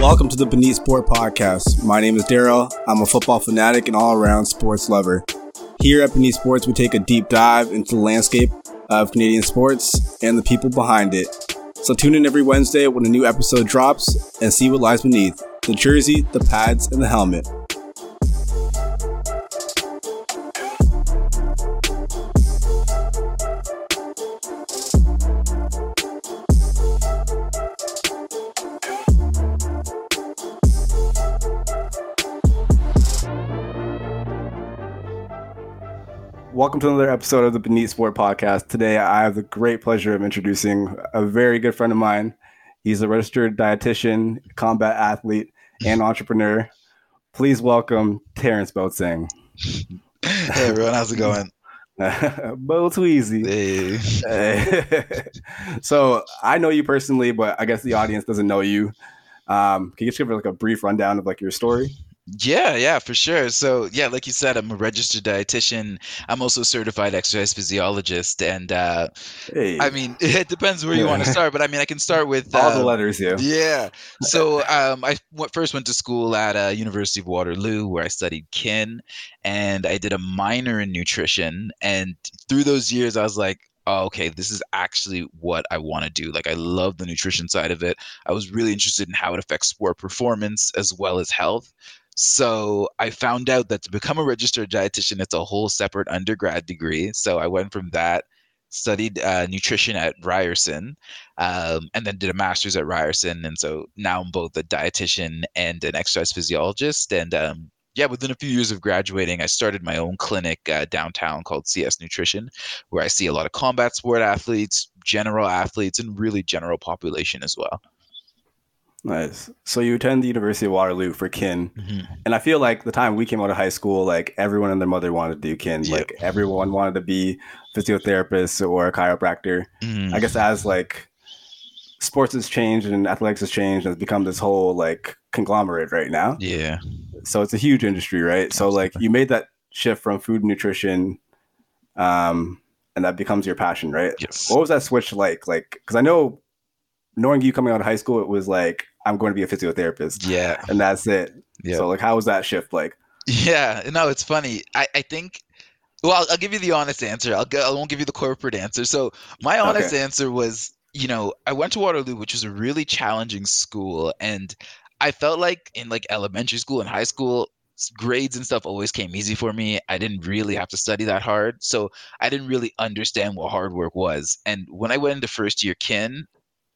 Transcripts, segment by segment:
Welcome to the Beneath Sport Podcast. My name is Daryl. I'm a football fanatic and all around sports lover. Here at Beneath Sports, we take a deep dive into the landscape of Canadian sports and the people behind it. So tune in every Wednesday when a new episode drops and see what lies beneath the jersey, the pads, and the helmet. Welcome to another episode of the Beneath Sport Podcast. Today, I have the great pleasure of introducing a very good friend of mine. He's a registered dietitian, combat athlete, and entrepreneur. Please welcome Terrence Boateng. Hey everyone, how's it going? Bo Tweezy. Hey. so I know you personally, but I guess the audience doesn't know you. Um, can you just give like a brief rundown of like your story? Yeah, yeah, for sure. So, yeah, like you said, I'm a registered dietitian. I'm also a certified exercise physiologist, and uh, Hey, I mean, it depends where you want to start. But I mean, I can start with all the uh, letters, yeah. Yeah. So um, I first went to school at uh, University of Waterloo, where I studied kin, and I did a minor in nutrition. And through those years, I was like, oh, okay, this is actually what I want to do. Like, I love the nutrition side of it. I was really interested in how it affects sport performance as well as health. So I found out that to become a registered dietitian, it's a whole separate undergrad degree. So I went from that studied uh, nutrition at Ryerson, um, and then did a master's at Ryerson. And so now I'm both a dietitian and an exercise physiologist. And um, yeah, within a few years of graduating, I started my own clinic uh, downtown called CS Nutrition, where I see a lot of combat sport athletes, general athletes, and really general population as well. Nice. So you attend the University of Waterloo for kin, and I feel like the time we came out of high school, like everyone and their mother wanted to do kin. Yep. Like everyone wanted to be physiotherapist or a chiropractor. Mhm. I guess as like sports has changed and athletics has changed, and it's become this whole like conglomerate right now. Yeah. So it's a huge industry, right? So like you made that shift from food and nutrition, um, and that becomes your passion, right? Yes. What was that switch like? Like, because I know knowing you coming out of high school, it was like I'm going to be a physiotherapist, Yeah. and that's it. Yeah. So like, how was that shift like? Yeah, no, it's funny. I, I think, well, I'll, I'll give you the honest answer. I'll go, I won't give you the corporate answer. So my honest answer was, you know, I went to Waterloo, which was a really challenging school, and I felt like in like elementary school and high school, grades and stuff always came easy for me. I didn't really have to study that hard, so I didn't really understand what hard work was. And when I went into first year kin,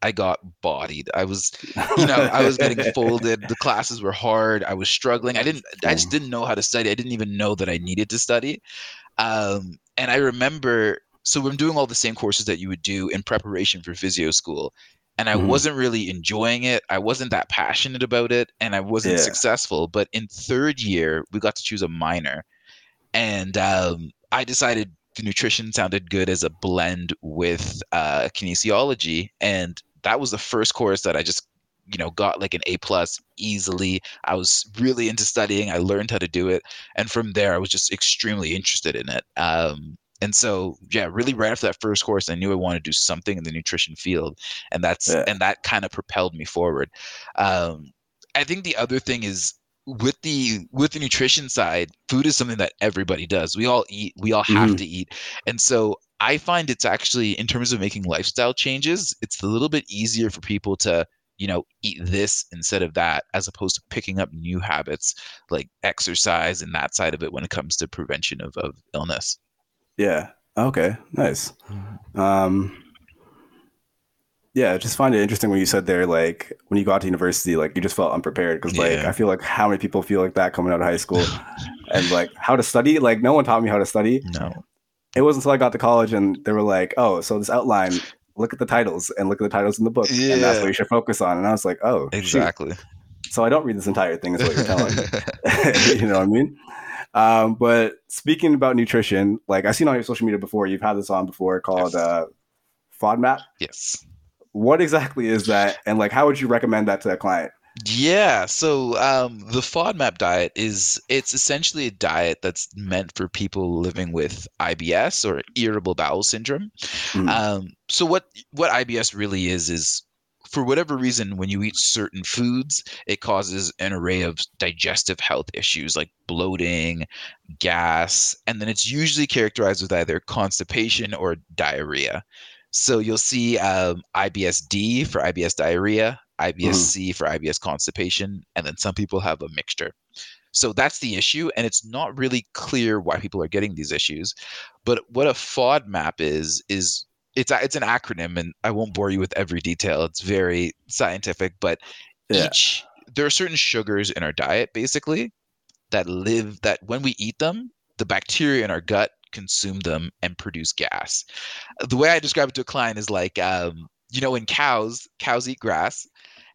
I got bodied. I was you know, I was getting folded. The classes were hard. I was struggling. I didn't. I just didn't know how to study. I didn't even know that I needed to study. Um, and I remember, so I'm doing all the same courses that you would do in preparation for physio school, and I Mhm. wasn't really enjoying it. I wasn't that passionate about it, and I wasn't Yeah. successful. But in third year, we got to choose a minor, and um, I decided nutrition sounded good as a blend with uh, kinesiology, and that was the first course that I just you know got like an A plus easily. I was really into studying. I learned how to do it, and from there I was just extremely interested in it. Um, and so yeah, really right after that first course, I knew I wanted to do something in the nutrition field, and that's Yeah. and that kind of propelled me forward. Um, I think the other thing is with the with the nutrition side, food is something that everybody does. We all eat. We all have Mhm. to eat, and so I find it's actually in terms of making lifestyle changes, it's a little bit easier for people to you know eat this instead of that, as opposed to picking up new habits like exercise and that side of it when it comes to prevention of, of illness. Yeah. Okay. Nice. Um, yeah, I just find it interesting when you said there, like when you got to university, like you just felt unprepared because, like, Yeah. I feel like how many people feel like that coming out of high school, and like how to study. Like, no one taught me how to study. No. It wasn't until I got to college and they were like, "Oh, so this outline, look at the titles and look at the titles in the book, and that's what you should focus on." And I was like, "Oh, shoot. Exactly. So I don't read this entire thing, is what you're telling me. you know what I mean? Um, but speaking about nutrition, like I've seen on your social media before, you've had this on before called Yes. uh, FODMAP. yes. What exactly is that, and like how would you recommend that to a client? Yeah, so um, the FODMAP diet is it's essentially a diet that's meant for people living with IBS or irritable bowel syndrome. Mm. Um, so what what IBS really is is for whatever reason, when you eat certain foods, it causes an array of digestive health issues like bloating, gas, and then it's usually characterized with either constipation or diarrhea. So you'll see um, IBS-D for IBS diarrhea, IBS-C mm. for IBS constipation, and then some people have a mixture. So that's the issue, and it's not really clear why people are getting these issues. But what a FODMAP is is it's it's an acronym, and I won't bore you with every detail. It's very scientific, but yeah. each there are certain sugars in our diet basically that live that when we eat them, the bacteria in our gut consume them and produce gas. The way I describe it to a client is like, um, you know, in cows, cows eat grass,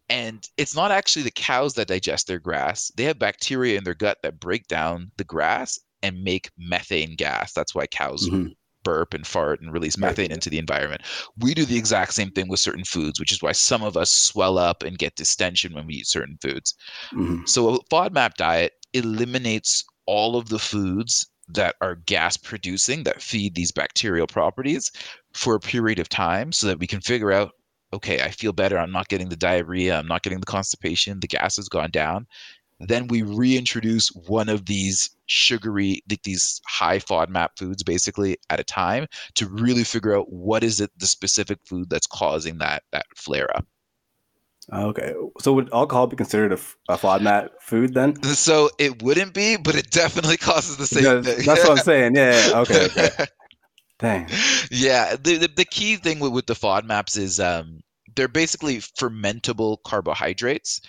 and it's not actually the cows that digest their grass. They have bacteria in their gut that break down the grass and make methane gas. That's why cows mm-hmm. burp and fart and release methane into the environment. We do the exact same thing with certain foods, which is why some of us swell up and get distension when we eat certain foods. Mm-hmm. So a FODMAP diet eliminates all of the foods that are gas producing that feed these bacterial properties for a period of time so that we can figure out okay, I feel better. I'm not getting the diarrhea. I'm not getting the constipation. The gas has gone down. Then we reintroduce one of these sugary, these high FODMAP foods basically at a time to really figure out what is it, the specific food that's causing that that flare up. Okay, so would alcohol be considered a, a FODMAP food then? So it wouldn't be, but it definitely causes the same yeah, thing. That's what I'm saying. Yeah. yeah. Okay. okay. Dang. Yeah. The, the, the key thing with, with the FODMAPs is um, they're basically fermentable carbohydrates.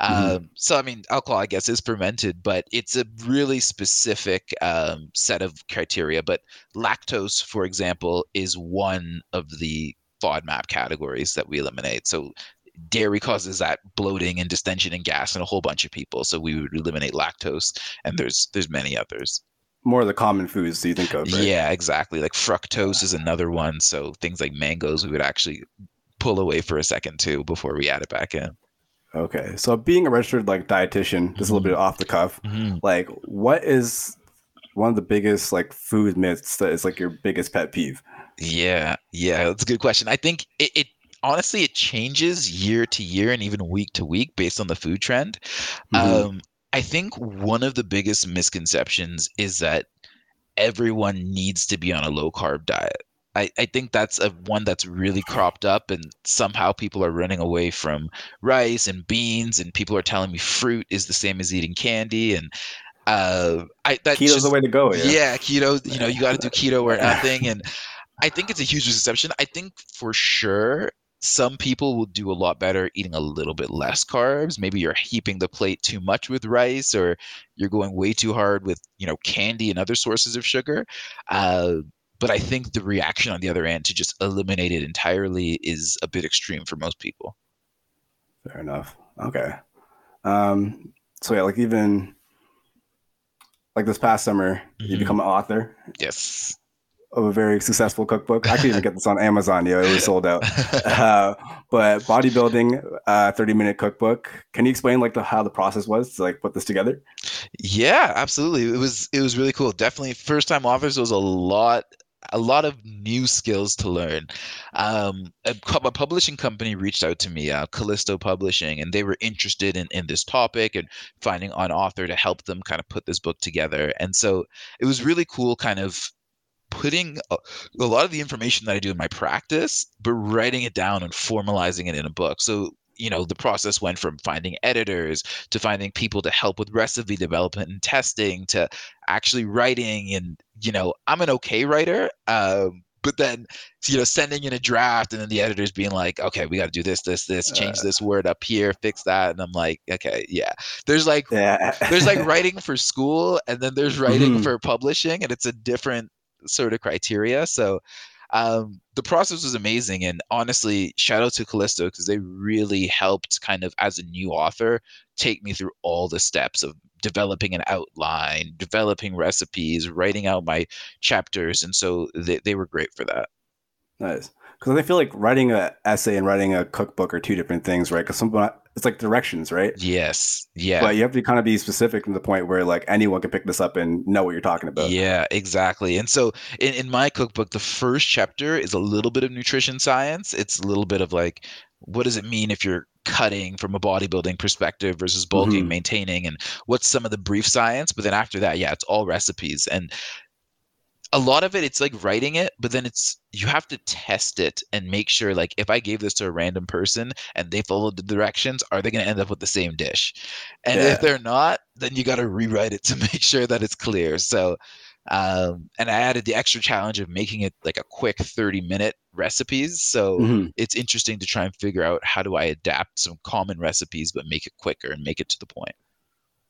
Mm-hmm. Um, so, I mean, alcohol, I guess, is fermented, but it's a really specific um, set of criteria. But lactose, for example, is one of the FODMAP categories that we eliminate. So, dairy causes that bloating and distension and gas in a whole bunch of people. So we would eliminate lactose, and there's there's many others more of the common foods you think of. Right? Yeah, exactly. Like fructose is another one. So things like mangoes, we would actually pull away for a second too before we add it back in. Okay, so being a registered like dietitian, just mm-hmm. a little bit mm-hmm. off the cuff, mm-hmm. like what is one of the biggest like food myths that is like your biggest pet peeve? Yeah, yeah, that's a good question. I think it, it honestly it changes year to year and even week to week based on the food trend. Mm-hmm. Um, I think one of the biggest misconceptions is that everyone needs to be on a low carb diet. I, I think that's a one that's really cropped up and somehow people are running away from rice and beans and people are telling me fruit is the same as eating candy and uh I that keto's just, the way to go. Yeah, yeah keto, you know, you gotta do keto or nothing. And I think it's a huge misconception. I think for sure some people will do a lot better eating a little bit less carbs. Maybe you're heaping the plate too much with rice or you're going way too hard with you know candy and other sources of sugar. Uh, but i think the reaction on the other end to just eliminate it entirely is a bit extreme for most people. Fair enough. Okay. Um so yeah like even like this past summer mm-hmm. you become an author? Yes of a very successful cookbook. I can even get this on Amazon. Yeah, it was sold out. Uh, but bodybuilding, uh, thirty minute cookbook. Can you explain like the how the process was to like put this together? Yeah, absolutely. It was it was really cool. Definitely first time authors was a lot a lot of new skills to learn. Um, a, a, publishing company reached out to me, uh, Callisto Publishing, and they were interested in, in this topic and finding an author to help them kind of put this book together. And so it was really cool, kind of putting a, a, lot of the information that I do in my practice, but writing it down and formalizing it in a book. So, you know, the process went from finding editors to finding people to help with recipe development and testing to actually writing. And, you know, I'm an okay writer. Um, but then you know sending in a draft and then the editors being like okay we got to do this this this change uh, this word up here fix that and i'm like okay yeah there's like yeah. there's like writing for school and then there's writing mm-hmm. for publishing and it's a different sort of criteria. So um, the process was amazing. And honestly, shout out to Callisto because they really helped kind of as a new author take me through all the steps of developing an outline, developing recipes, writing out my chapters. And so they, they were great for that. Nice. Because I feel like writing an essay and writing a cookbook are two different things, right? Because someone it's like directions, right? Yes. Yeah. But you have to kind of be specific to the point where like anyone can pick this up and know what you're talking about. Yeah, exactly. And so in, in my cookbook, the first chapter is a little bit of nutrition science. It's a little bit of like what does it mean if you're cutting from a bodybuilding perspective versus bulking, Mhm. maintaining, and what's some of the brief science. But then after that, yeah, it's all recipes. And a lot of it, it's like writing it, but then it's you have to test it and make sure, like, if I gave this to a random person and they followed the directions, are they going to end up with the same dish? And Yeah. if they're not, then you got to rewrite it to make sure that it's clear. So, um, and I added the extra challenge of making it like a quick 30 minute recipes. So Mhm. it's interesting to try and figure out how do I adapt some common recipes but make it quicker and make it to the point.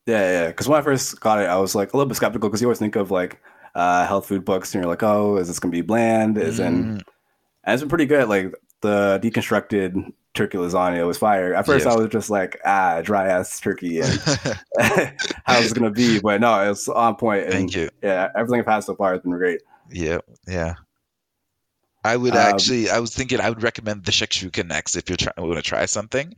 Yeah, yeah. Because when I first got it, I was like a little bit skeptical because you always think of like uh, health food books and you're like, oh, is this gonna be bland? Is in Mm, and it's been pretty good. Like the deconstructed turkey lasagna was fire. At first, Yes. I was just like, ah, dry ass turkey, and how's it gonna be? But no, it's on point. And Thank you. yeah, everything I've had so far has been great. Yeah, yeah. I would Um, actually, I was thinking, I would recommend the shakshuka next if you're trying want to try something.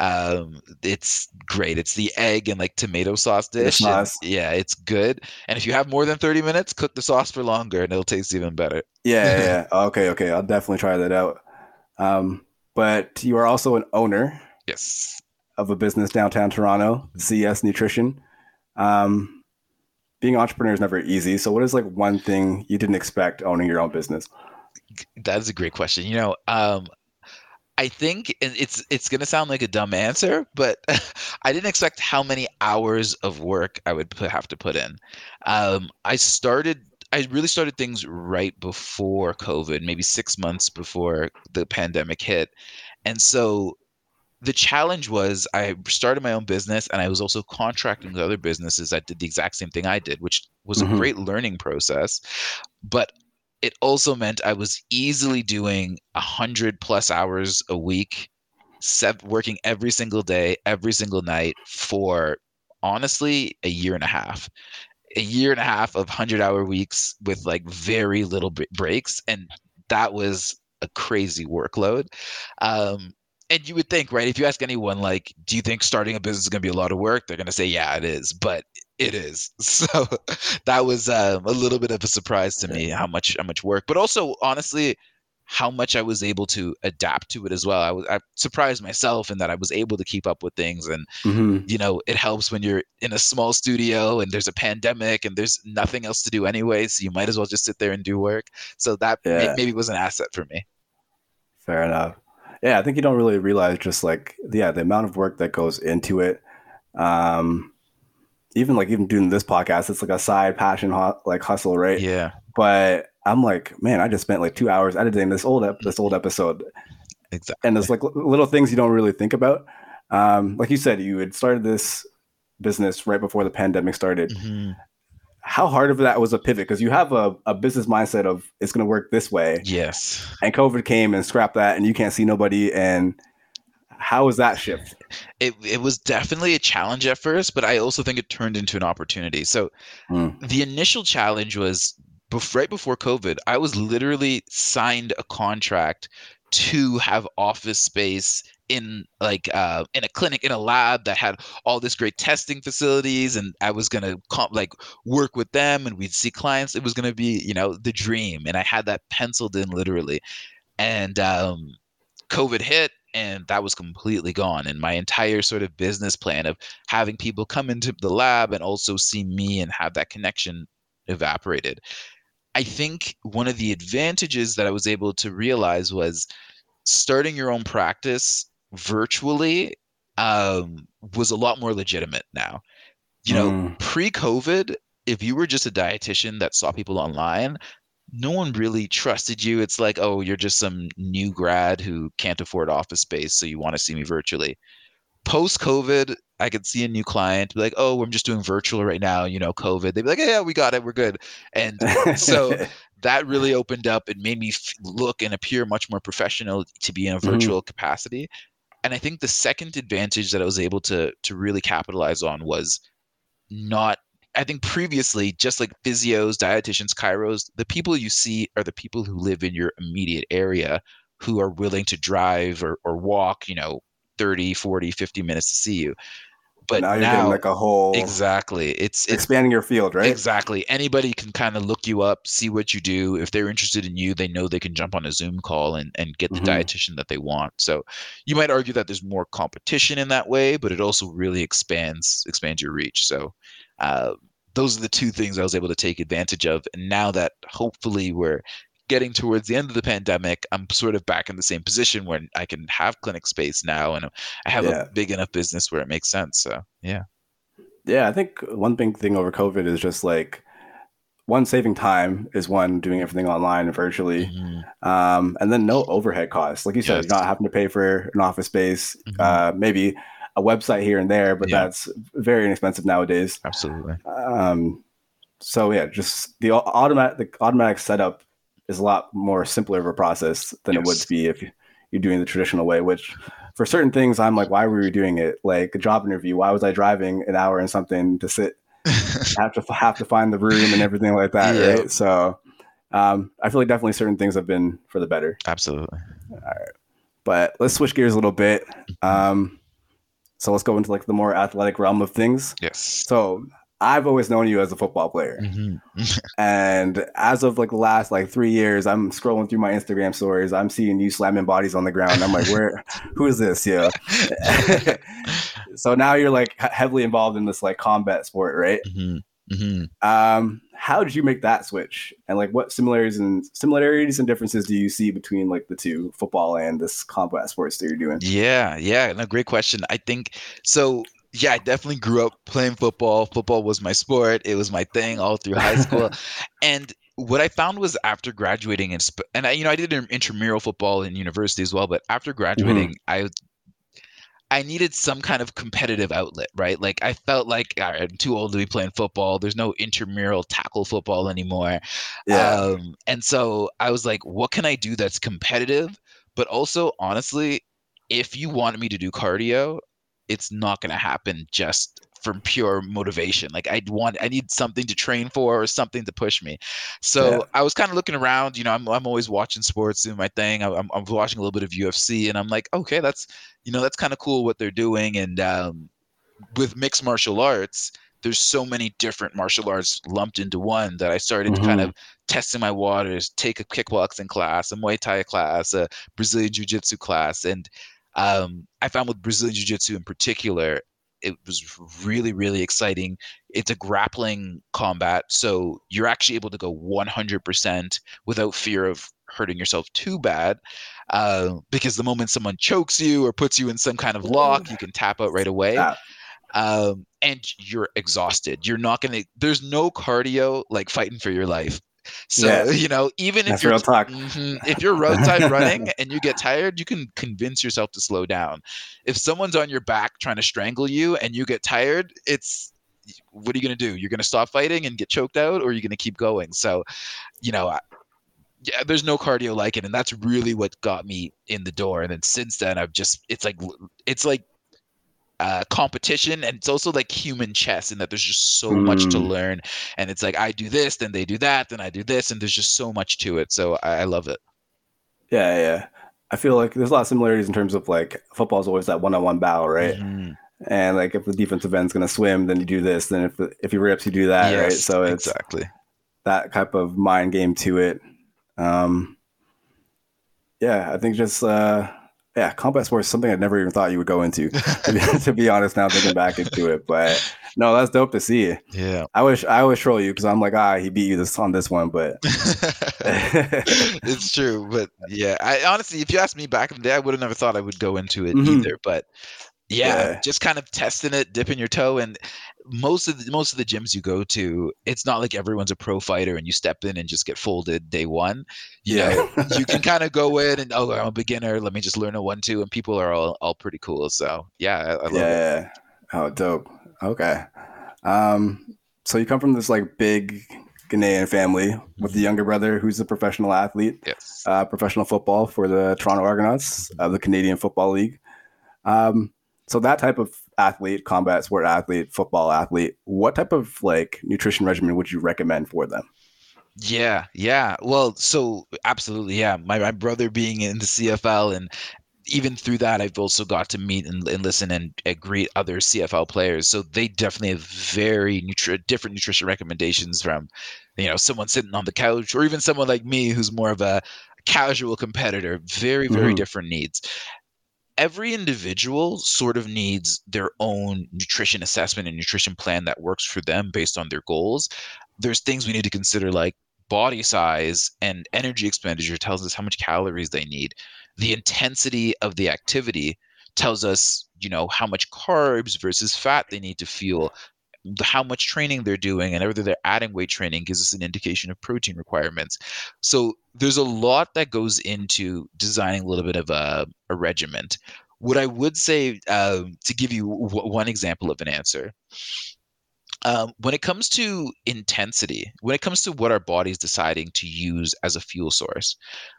Um, it's great. It's the egg and like tomato sauce dish. and yeah, it's good. And if you have more than 30 minutes, cook the sauce for longer, and it'll taste even better. Yeah, yeah, yeah. okay, okay. I'll definitely try that out. Um, but you are also an owner Yes. of a business downtown Toronto, CS Nutrition. Um, being an entrepreneur is never easy. So, what is like one thing you didn't expect owning your own business? That is a great question. You know, um, I think it's it's gonna sound like a dumb answer, but I didn't expect how many hours of work I would put, have to put in. Um, I started. I really started things right before COVID, maybe six months before the pandemic hit, and so the challenge was I started my own business and I was also contracting with other businesses that did the exact same thing I did, which was Mhm. a great learning process. But it also meant I was easily doing a hundred plus hours a week, working every single day, every single night for honestly a year and a half. A year and a half of hundred hour weeks with like very little breaks, and that was a crazy workload. Um, and you would think, right? If you ask anyone, like, do you think starting a business is going to be a lot of work? They're going to say, yeah, it is. But it is. So that was um, a little bit of a surprise to me how much how much work, but also honestly how much I was able to adapt to it as well. I was I surprised myself in that I was able to keep up with things and hmm you know it helps when you're in a small studio and there's a pandemic and there's nothing else to do anyway so you might as well just sit there and do work so that may- maybe was an asset for me Fair enough. Yeah, I think you don't really realize just like yeah the amount of work that goes into it. Um, even like even doing this podcast, it's like a side passion, like hustle, right? yeah But I'm like, man, I just spent like two hours editing this old ep- this old episode, exactly and there's like li- little things you don't really think about. Um, like you said, you had started this business right before the pandemic started. Mhm. How hard of that was a pivot? Because you have a, a business mindset of it's going to work this way, yes and COVID came and scrapped that, and you can't see nobody. And how was that shift? it, it was definitely a challenge at first, but I also think it turned into an opportunity. So Mm. the initial challenge was bef- right before COVID. I was literally signed a contract to have office space in like uh, in a clinic in a lab that had all this great testing facilities and i was going to comp- like work with them and we'd see clients it was going to be you know the dream and i had that penciled in literally and um, COVID hit and that was completely gone. And my entire sort of business plan of having people come into the lab and also see me and have that connection evaporated. I think one of the advantages that I was able to realize was starting your own practice virtually um, was a lot more legitimate now. You know, Mm. pre COVID, if you were just a dietitian that saw people online, no one really trusted you. It's like, oh, you're just some new grad who can't afford office space, so you want to see me virtually. Post COVID, I could see a new client be like, oh, I'm just doing virtual right now, you know, COVID. They'd be like, yeah, we got it, we're good. And so that really opened up and made me look and appear much more professional to be in a Mhm. virtual capacity. And I think the second advantage that I was able to to really capitalize on was not I think previously, just like physios, dietitians, chiros, the people you see are the people who live in your immediate area who are willing to drive or, or walk, you know, 30, 40, 50 minutes to see you. But now you're now getting like a whole exactly it's it's expanding your field, right? Exactly. Anybody can kind of look you up, see what you do. If they're interested in you, they know they can jump on a Zoom call and, and get the Mhm. dietitian that they want. So you might argue that there's more competition in that way, but it also really expands expands your reach. So uh, those are the two things I was able to take advantage of. And now that hopefully we're getting towards the end of the pandemic, I'm sort of back in the same position where I can have clinic space now and I have Yeah. a big enough business where it makes sense. So yeah. Yeah, I think one big thing over COVID is just like one saving time is one doing everything online and virtually, Mhm. um, and then no overhead costs. Like you said, Yes. not having to pay for an office space, Mhm. uh, maybe a website here and there, but Yeah. that's very inexpensive nowadays. Absolutely. Um, so yeah, just the automatic the automatic setup is a lot more simpler of a process than it would be if you're doing the traditional way. Which for certain things, I'm like, why were we doing it? Like a job interview, why was I driving an hour and something to sit, have to have to find the room and everything like that, Yeah. right? So um, I feel like definitely certain things have been for the better. Absolutely. All right, but let's switch gears a little bit. Um, so let's go into like the more athletic realm of things. Yes. So I've always known you as a football player. Mhm. And as of like the last like three years, I'm scrolling through my Instagram stories. I'm seeing you slamming bodies on the ground. I'm like, where? Who is this? Yeah. so now you're like heavily involved in this like combat sport, right? Mhm. Mhm. Um, how did you make that switch? And like, what similarities and similarities and differences do you see between like the two football and this combat sports that you're doing? Yeah, yeah, no, great question. I think so. Yeah, I definitely grew up playing football. Football was my sport. It was my thing all through high school. and what I found was after graduating and sp- and I, you know, I did intramural football in university as well. But after graduating, I I needed some kind of competitive outlet, right? Like I felt like right, I'm too old to be playing football. There's no intramural tackle football anymore. Yeah. Um, and so I was like, what can I do that's competitive? But also, honestly, if you want me to do cardio, it's not going to happen just from pure motivation. Like I want, I need something to train for or something to push me. So Yeah. I was kind of looking around. You know, I'm I'm always watching sports, doing my thing. I'm I'm watching a little bit of UFC, and I'm like, okay, that's you know, that's kind of cool what they're doing. And um, with mixed martial arts, there's so many different martial arts lumped into one that I started kind Mhm. of testing my waters, take a kickboxing class, a Muay Thai class, a Brazilian Jiu Jitsu class. And um, I found with Brazilian Jiu Jitsu in particular, it was really, really exciting. It's a grappling combat. So you're actually able to go 100% without fear of hurting yourself too bad. Uh, because the moment someone chokes you or puts you in some kind of lock, you can tap out right away Yeah. um, and you're exhausted. You're not gonna. There's no cardio like fighting for your life. So Yeah. you know, even if you're. Mhm. if you're roadside running and you get tired, you can convince yourself to slow down. If someone's on your back trying to strangle you and you get tired, it's what are you gonna do? You're gonna stop fighting and get choked out, or you're gonna keep going. So, you know. I, yeah, there's no cardio like it, and that's really what got me in the door. And then since then, I've just it's like it's like uh, competition and it's also like human chess in that there's just so much to Mm. learn and it's like i do this then they do that then i do this and there's just so much to it so i, I love it Yeah, yeah. I feel like there's a lot of similarities in terms of like football is always that one-on-one battle, right? Mhm. And like if the defensive end's gonna swim, then you do this. Then if if he rips, you do that, right? So it's exactly that type of mind game to it. Um, yeah, I think just uh, yeah, combat sports is something I never even thought you would go into. to, be, honest, now thinking back into it, but no, that's dope to see. yeah I wish I would troll you because I'm like, ah, he beat you this on this one, but it's true but yeah i honestly if you asked me back in the day i would have never thought i would go into it Mhm. either but yeah, Yeah. just kind of testing it dipping your toe and most of the most of the gyms you go to it's not like everyone's a pro fighter and you step in and just get folded day one you know you can kind of go in and oh i'm a beginner let me just learn a one two and people are all, all pretty cool so yeah i, I love it yeah. Oh, dope. Okay. Um, so you come from this like big Ghanaian family with the younger brother who's a professional athlete, yes uh, professional football for the Toronto Argonauts of the Canadian Football League. Um, so that type of athlete, combat sport athlete, football athlete, what type of like nutrition regimen would you recommend for them? Yeah, yeah. Well, so absolutely, yeah. My my brother being in the CFL and even through that, I've also got to meet and, and listen and, and, greet other CFL players. So they definitely have very nutri- different nutrition recommendations from, you know, someone sitting on the couch or even someone like me who's more of a casual competitor. Very, very mm-hmm. different needs. Every individual sort of needs their own nutrition assessment and nutrition plan that works for them based on their goals. There's things we need to consider like body size and energy expenditure tells us how much calories they need the intensity of the activity tells us you know how much carbs versus fat they need to fuel how much training they're doing and whether they're adding weight training gives us an indication of protein requirements. So there's a lot that goes into designing a little bit of a, a regiment what i would say uh, to give you w- one example of an answer um, when it comes to intensity, when it comes to what our body's deciding to use as a fuel source,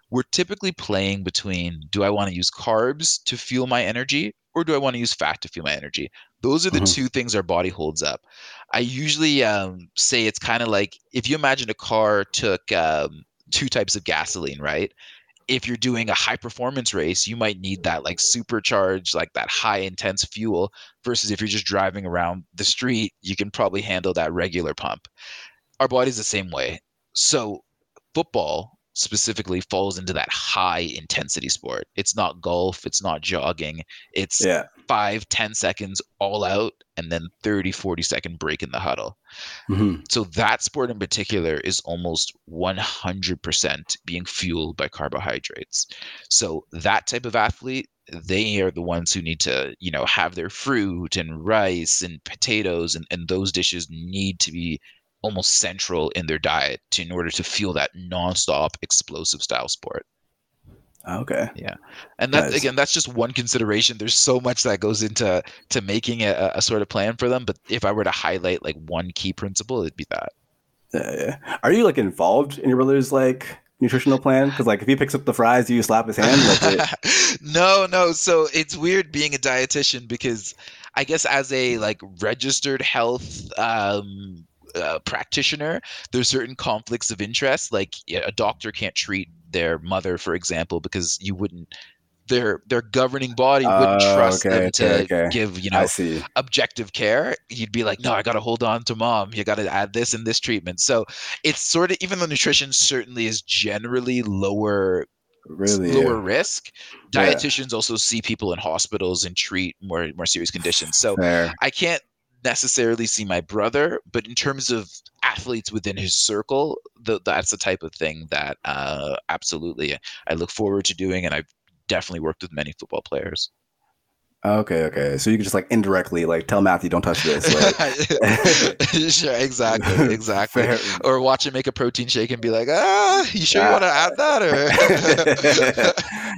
we're typically playing between do I want to use carbs to fuel my energy or do I want to use fat to fuel my energy? Those are the mm-hmm. two things our body holds up. I usually um, say it's kind of like if you imagine a car took um, two types of gasoline, right? If you're doing a high performance race, you might need that like supercharged, like that high intense fuel, versus if you're just driving around the street, you can probably handle that regular pump. Our body's the same way. So, football specifically falls into that high intensity sport. It's not golf, it's not jogging. It's yeah. five, 10 seconds all out and then 30, 40 second break in the huddle. Mm-hmm. So that sport in particular is almost 100% being fueled by carbohydrates. So that type of athlete, they are the ones who need to, you know, have their fruit and rice and potatoes and, and those dishes need to be almost central in their diet to, in order to fuel that nonstop explosive style sport. Okay. Yeah, and that nice. again, that's just one consideration. There's so much that goes into to making a, a sort of plan for them. But if I were to highlight like one key principle, it'd be that. Yeah, yeah. Are you like involved in your brother's like nutritional plan? Because like if he picks up the fries, do you slap his hand? Like no, no. So it's weird being a dietitian because I guess as a like registered health um, uh, practitioner, there's certain conflicts of interest. Like a doctor can't treat their mother, for example, because you wouldn't their their governing body wouldn't uh, trust okay, them to okay, okay. give you know objective care you'd be like no i gotta hold on to mom you gotta add this and this treatment so it's sort of even though nutrition certainly is generally lower really lower yeah. risk dietitians yeah. also see people in hospitals and treat more more serious conditions so Fair. i can't necessarily see my brother, but in terms of athletes within his circle, the, that's the type of thing that uh, absolutely I look forward to doing, and I've definitely worked with many football players. Okay, okay. So you can just like indirectly like tell Matthew, don't touch this. Like. sure, exactly, exactly. Fair. Or watch him make a protein shake and be like, ah, you sure yeah. you want to add that? Or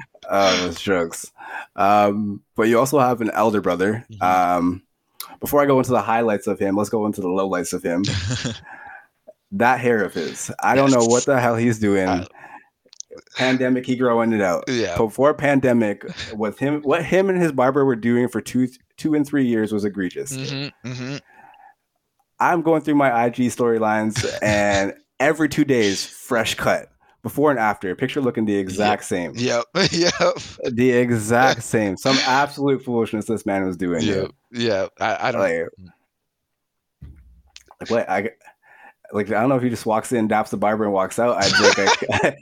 oh, jokes. Um, but you also have an elder brother. Mm-hmm. Um, before I go into the highlights of him, let's go into the lowlights of him. that hair of his, I don't know what the hell he's doing. Uh, pandemic, he growing it out. Yeah. Before pandemic, with him, what him and his barber were doing for two, two and three years was egregious. Mm-hmm, mm-hmm. I'm going through my IG storylines, and every two days, fresh cut before and after, picture looking the exact yep. same. Yep. Yep. The exact same. Some absolute foolishness this man was doing. Yep. Yeah. I, I don't like, like what I like I don't know if he just walks in, daps the barber, and walks out. I like I,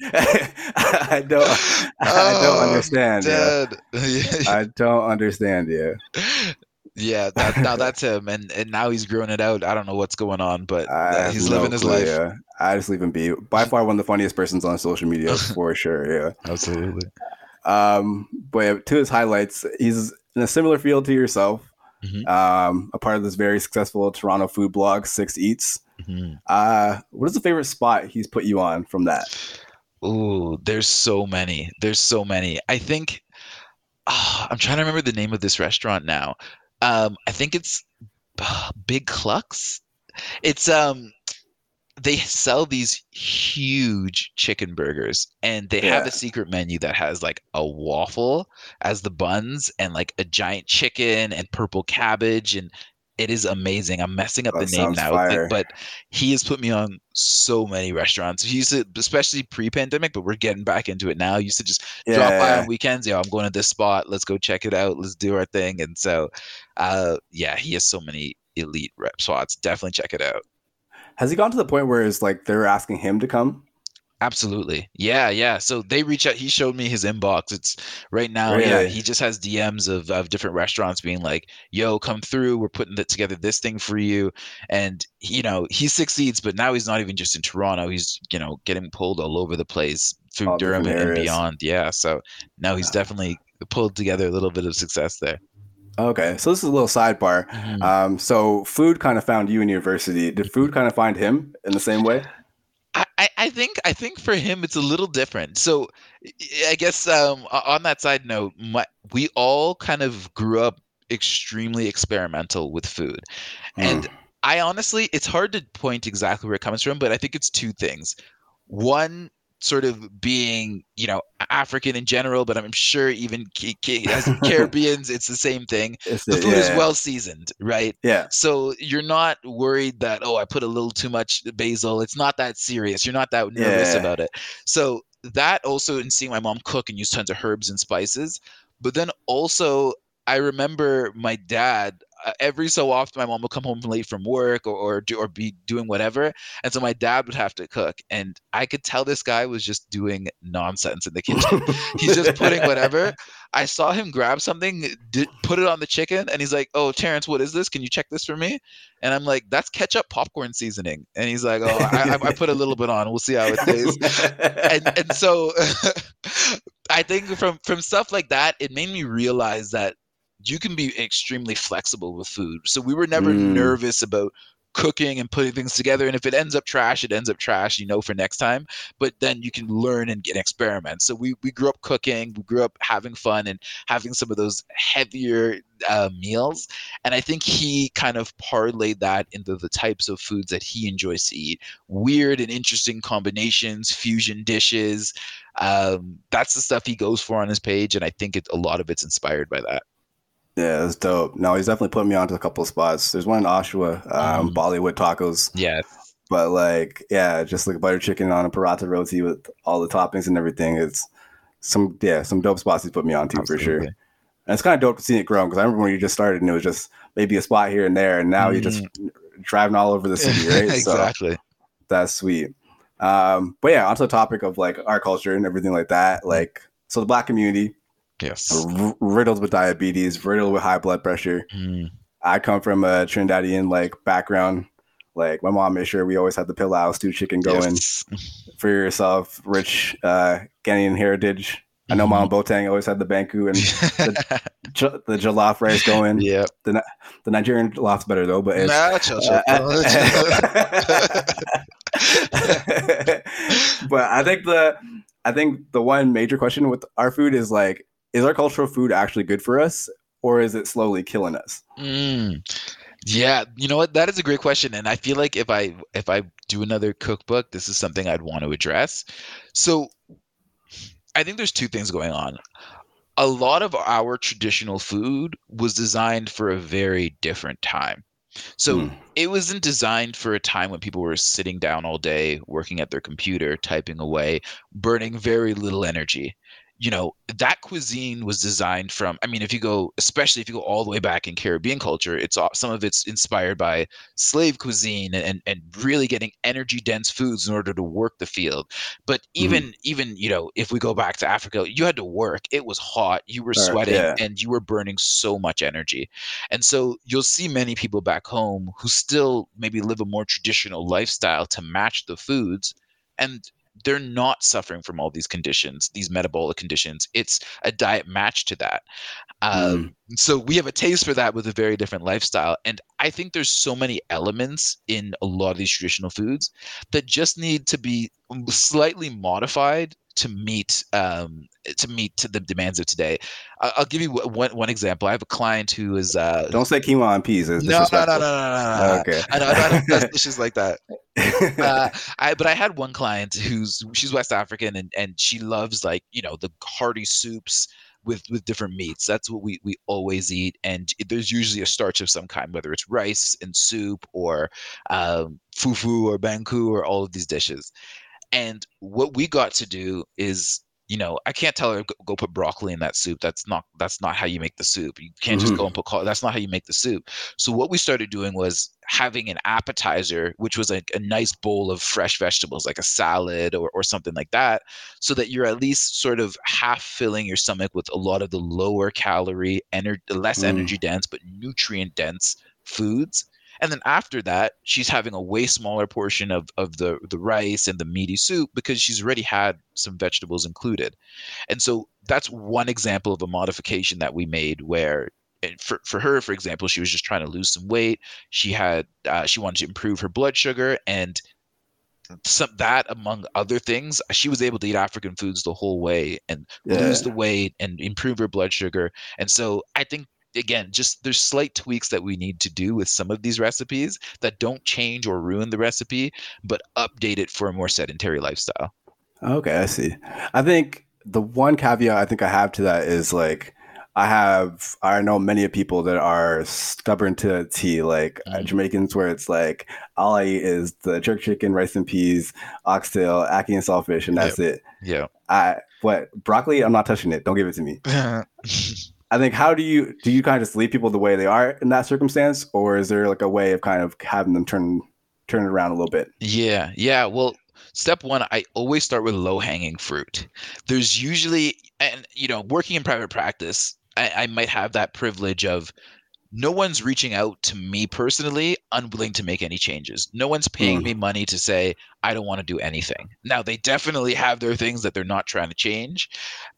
I don't I don't oh, understand. Yeah. I don't understand. Yeah. Yeah, that, now that's him, and and now he's growing it out. I don't know what's going on, but uh, he's living his life. Yeah. I just leave him be. By far, one of the funniest persons on social media for sure. Yeah, absolutely. Um, but to his highlights, he's in a similar field to yourself. Mm-hmm. Um, a part of this very successful Toronto food blog, Six Eats. Mm-hmm. Uh, what is the favorite spot he's put you on from that? Ooh, there's so many. There's so many. I think oh, I'm trying to remember the name of this restaurant now. Um, I think it's uh, Big Clucks. It's um they sell these huge chicken burgers and they yeah. have a secret menu that has like a waffle as the buns and like a giant chicken and purple cabbage and It is amazing. I'm messing up That the name now, but, he has put me on so many restaurants. He used to, especially pre-pandemic, but we're getting back into it now. He used to just drop by Yeah. on weekends. Yo, I'm going to this spot. Let's go check it out. Let's do our thing. And so, uh, yeah, he has so many elite rep spots. Definitely check it out. Has he gone to the point where it's like they're asking him to come? Absolutely. Yeah, yeah. So they reach out. He showed me his inbox. It's right now. Yeah, he just has DMs of, of different restaurants being like, "Yo, come through. We're putting it together this thing for you." And you know, he succeeds, but now he's not even just in Toronto. He's you know getting pulled all over the place through All Durham and, beyond. Yeah. So now he's definitely pulled together a little bit of success there. Okay, so this is a little sidebar. Um, so food kind of found you in university. Did food kind of find him in the same way? I, I- think I think for him it's a little different. So I- guess um, on that side note, my, we all kind of grew up extremely experimental with food, and I honestly it's hard to point exactly where it comes from, but I think it's two things. One sort of being you know African in general, but I'm sure even as Caribbeans it's the same thing. It's The the- food is yeah, well seasoned, right? Yeah. So you're not worried that oh I put a little too much basil. It's not that serious. You're not that nervous Yeah. about it. So that also in seeing my mom cook and use tons of herbs and spices, but then also I remember my dad. Uh, every so often, my mom would come home late from work or or, do, or be doing whatever, and so my dad would have to cook, and I could tell this guy was just doing nonsense in the kitchen. He's just putting whatever. I saw him grab something, did, put it on the chicken, and he's like, "Oh, Terrence, what is this? Can you check this for me?" And I'm like, "That's ketchup popcorn seasoning." And he's like, "Oh, I, I, I put a little bit on. We'll see how it tastes." And and so, I think from from stuff like that, it made me realize that you can be extremely flexible with food. So we were never Mm. nervous about cooking and putting things together and if it ends up trash it ends up trash you know for next time. But then you can learn and get experiment so we we grew up cooking we grew up having fun and having some of those heavier uh, meals. And i think he kind of parlayed that into the types of foods that he enjoys to eat. Weird and interesting combinations fusion dishes um, that's the stuff he goes for on his page and i think it, a lot of it's inspired by that yeah, that's dope. No, he's definitely put me onto a couple of spots. There's one in Oshawa, um, Mm. Bollywood tacos. yeah But like, yeah, just like butter chicken on a paratha roti with all the toppings and everything. It's some yeah, some dope spots he's put me onto for sure. And it's kind of dope to see it grow because I remember when you just started and it was just maybe a spot here and there, and now you're just driving all over the city, right? So exactly that's sweet. Um, but yeah, onto the topic of like our culture and everything like that. Like, so the black community yes r- riddled with diabetes, riddled with high blood pressure. Mm. I come from a Trinidadian like background. Like my mom made sure we always had the pilau stew chicken going Yes. for yourself, rich uh, Ghanaian heritage. I know Mama Boateng always had the banku and j- the jollof rice going. yeah. The the Nigerian jollof's better though, but it's Nah, chill, chill. but I think the I think the one major question with our food is like, is our cultural food actually good for us, or is it slowly killing us? Mm. Yeah, you know what? That is a great question, and I feel like if I if I do another cookbook, this is something I'd want to address. So, I think there's two things going on. A lot of our traditional food was designed for a very different time. So Hmm. it wasn't designed for a time when people were sitting down all day, working at their computer, typing away, burning very little energy. You know, that cuisine was designed from, I mean, if you go, especially if you go all the way back in Caribbean culture, it's all, some of it's inspired by slave cuisine and, and really getting energy dense foods in order to work the field. But mm-hmm. even, even, you know, if we go back to Africa, you had to work. It was hot. You were sweating yeah. and you were burning so much energy. And so you'll see many people back home who still maybe live a more traditional lifestyle to match the foods. And they're not suffering from all these conditions, these metabolic conditions. It's a diet match to that. Um, So we have a taste for that with a very different lifestyle. And I think there's so many elements in a lot of these traditional foods that just need to be slightly modified to meet um, to meet to the demands of today. I'll give you one one example. I have a client who is uh, Don't say quinoa and peas. It's no, no, no, no, no, no, no. Okay. I know, I don't dishes like that. Uh, I but I had one client who's she's West African and and she loves like you know the hearty soups, with with different meats. That's what we we always eat, and there's usually a starch of some kind, whether it's rice and soup or um, fufu or banku or all of these dishes. And what we got to do is you know, I can't tell her go, put broccoli in that soup. That's not that's not how you make the soup. You can't mm-hmm. just go and put that's not how you make the soup. So what we started doing was having an appetizer, which was like a nice bowl of fresh vegetables, like a salad or, or something like that, so that you're at least sort of half filling your stomach with a lot of the lower calorie, ener- less mm. energy dense, but nutrient dense foods and then after that, she's having a way smaller portion of, of the, the rice and the meaty soup because she's already had some vegetables included. And so that's one example of a modification that we made where for, for her, for example, she was just trying to lose some weight. She had uh, she wanted to improve her blood sugar and some that among other things she was able to eat african foods the whole way and yeah. lose the weight and improve her blood sugar and so i think again, just there's slight tweaks that we need to do with some of these recipes that don't change or ruin the recipe, but update it for a more sedentary lifestyle. Okay, I see. I think the one caveat I think I have to that is like I have I know many people that are stubborn to a T, like uh, mm-hmm. Jamaicans, where it's like all I eat is the jerk chicken, rice and peas, oxtail, ackee and saltfish, and that's yep. it. Yeah. I what broccoli? I'm not touching it. Don't give it to me. I think how do you do you kind of just leave people the way they are in that circumstance, or is there like a way of kind of having them turn turn it around a little bit? Yeah, yeah. Well, step one, I always start with low hanging fruit. There's usually, and you know, working in private practice, I, I might have that privilege of no one's reaching out to me personally unwilling to make any changes. No one's paying mm. me money to say, I don't want to do anything. Now, they definitely have their things that they're not trying to change.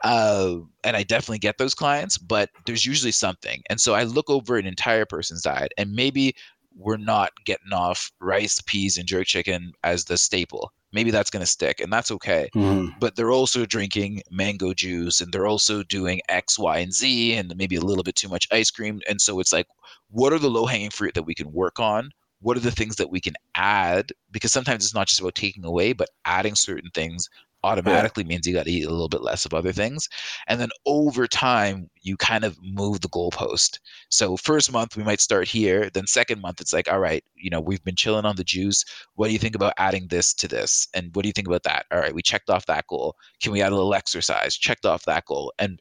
Uh, and I definitely get those clients, but there's usually something. And so I look over an entire person's diet and maybe we're not getting off rice, peas, and jerk chicken as the staple maybe that's going to stick and that's okay. Mm-hmm. but they're also drinking mango juice and they're also doing x y and z and maybe a little bit too much ice cream and so it's like what are the low hanging fruit that we can work on? What are the things that we can add? Because sometimes it's not just about taking away but adding certain things automatically yeah. means you got to eat a little bit less of other things. And then over time, you kind of move the goalpost. So first month we might start here. Then second month it's like, all right, you know, we've been chilling on the juice. What do you think about adding this to this? And what do you think about that? All right, we checked off that goal. Can we add a little exercise? Checked off that goal. And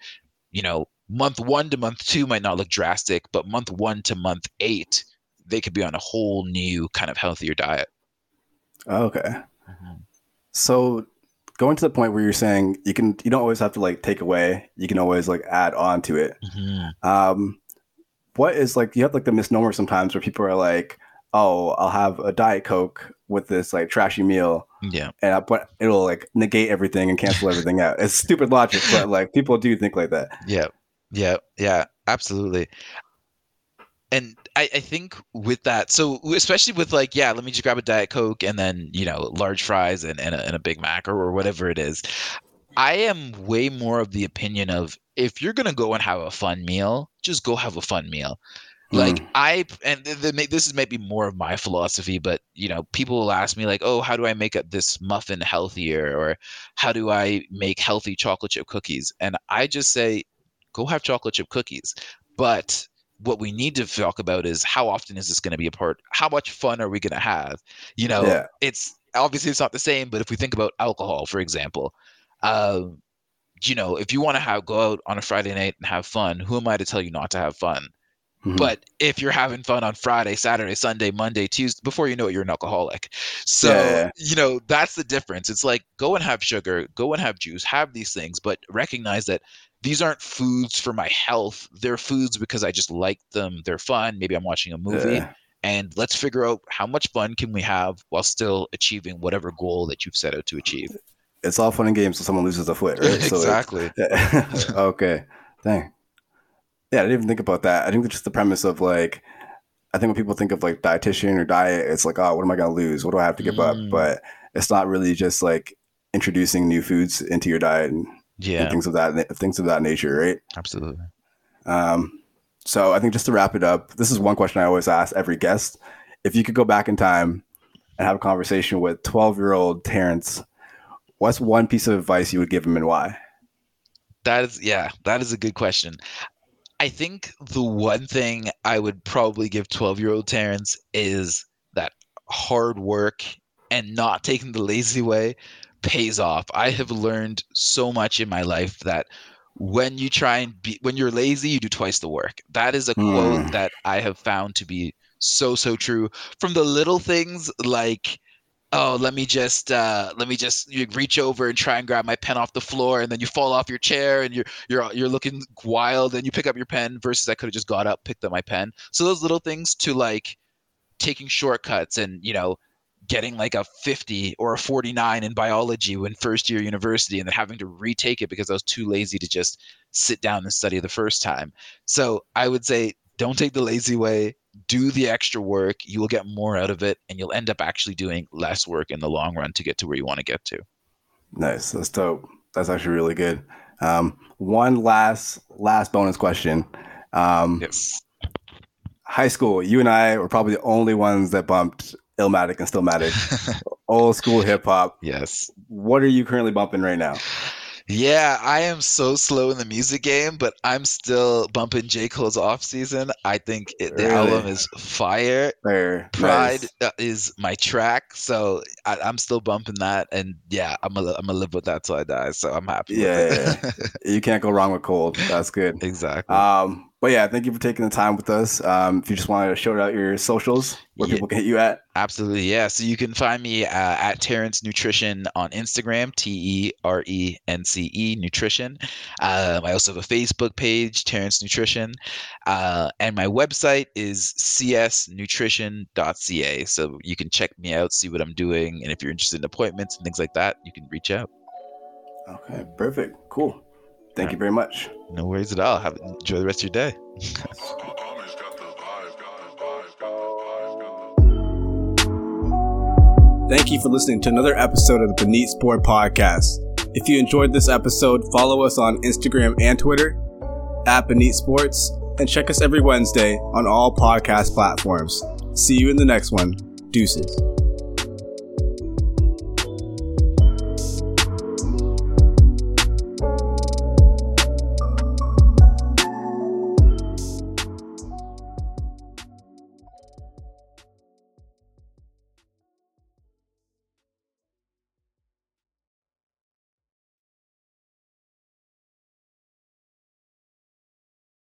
you know, month one to month two might not look drastic, but month one to month eight, they could be on a whole new kind of healthier diet. Okay. Mm-hmm. So going to the point where you're saying you can you don't always have to like take away. You can always like add on to it. Mm-hmm. um what is like you have like the misnomer sometimes where people are like oh i'll have a diet coke with this like trashy meal. Yeah. And I, but it'll like negate everything and cancel everything out. It's stupid logic but like people do think like that. Yeah. Yeah. Yeah. Absolutely and I, I, think with that, so especially with like, yeah, let me just grab a Diet Coke and then, you know, large fries and, and, a, and a Big Mac or, or whatever it is. I am way more of the opinion of if you're going to go and have a fun meal, just go have a fun meal. Like mm. I, and the, the, this is maybe more of my philosophy, but you know, people will ask me like, "Oh, how do I make a, this muffin healthier?" or "How do I make healthy chocolate chip cookies?" And I just say, "Go have chocolate chip cookies." But what we need to talk about is how often is this going to be a part? How much fun are we going to have? You know, yeah. it's obviously it's not the same, but if we think about alcohol, for example, um, you know, if you want to have go out on a Friday night and have fun, who am I to tell you not to have fun? Mm-hmm. But if you're having fun on Friday, Saturday, Sunday, Monday, Tuesday, before you know it, you're an alcoholic. So, yeah. you know, that's the difference. It's like go and have sugar, go and have juice, have these things, but recognize that these aren't foods for my health. They're foods because I just like them. They're fun. Maybe I'm watching a movie. Yeah. And let's figure out how much fun can we have while still achieving whatever goal that you've set out to achieve. It's all fun and games until someone loses a foot, right? exactly. So okay. Dang. Yeah, I didn't even think about that. I think that's just the premise of like, I think when people think of like dietitian or diet, it's like, oh, what am I going to lose? What do I have to give mm. up? But it's not really just like introducing new foods into your diet and yeah, things of that things of that nature, right? Absolutely. Um, so I think just to wrap it up, this is one question I always ask every guest: If you could go back in time and have a conversation with twelve year old Terrence, what's one piece of advice you would give him and why? That is, yeah, that is a good question. I think the one thing I would probably give 12 year old Terrence is that hard work and not taking the lazy way pays off. I have learned so much in my life that when you try and be when you're lazy, you do twice the work. That is a quote Mm. that I have found to be so so true. From the little things like oh let me just uh let me just you reach over and try and grab my pen off the floor and then you fall off your chair and you're you're you're looking wild and you pick up your pen versus I could have just got up picked up my pen. So those little things to like taking shortcuts and you know getting like a 50 or a 49 in biology when first year university and then having to retake it because I was too lazy to just sit down and study the first time. So I would say don't take the lazy way, do the extra work, you will get more out of it and you'll end up actually doing less work in the long run to get to where you want to get to. Nice. That's dope. That's actually really good. Um, one last last bonus question. Um, Yes. high school, you and I were probably the only ones that bumped Illmatic and Stillmatic, old school hip hop. yes. What are you currently bumping right now? Yeah, I am so slow in the music game, but I'm still bumping J. Cole's off season. I think it, the Really? album is fire. There, Pride nice. uh, is my track, so I, I'm still bumping that, and yeah, I'm gonna I'm gonna live with that till I die. So I'm happy. Yeah, with it. You can't go wrong with Cole. That's good. exactly. Um, but yeah, thank you for taking the time with us. Um, if you just wanted to shout out your socials, where Yeah. people can hit you at. Absolutely, yeah. So you can find me uh, at Terence Nutrition on Instagram, T E R E N C E Nutrition. Um, I also have a Facebook page, Terence Nutrition, uh, and my website is csnutrition.ca. So you can check me out, see what I'm doing, and if you're interested in appointments and things like that, you can reach out. Okay, perfect. Cool. Thank you very much. No worries at all. Have enjoy the rest of your day. Thank you for listening to another episode of the Beneath Sport Podcast. If you enjoyed this episode, follow us on Instagram and Twitter at Beneath Sports and check us every Wednesday on all podcast platforms. See you in the next one. Deuces.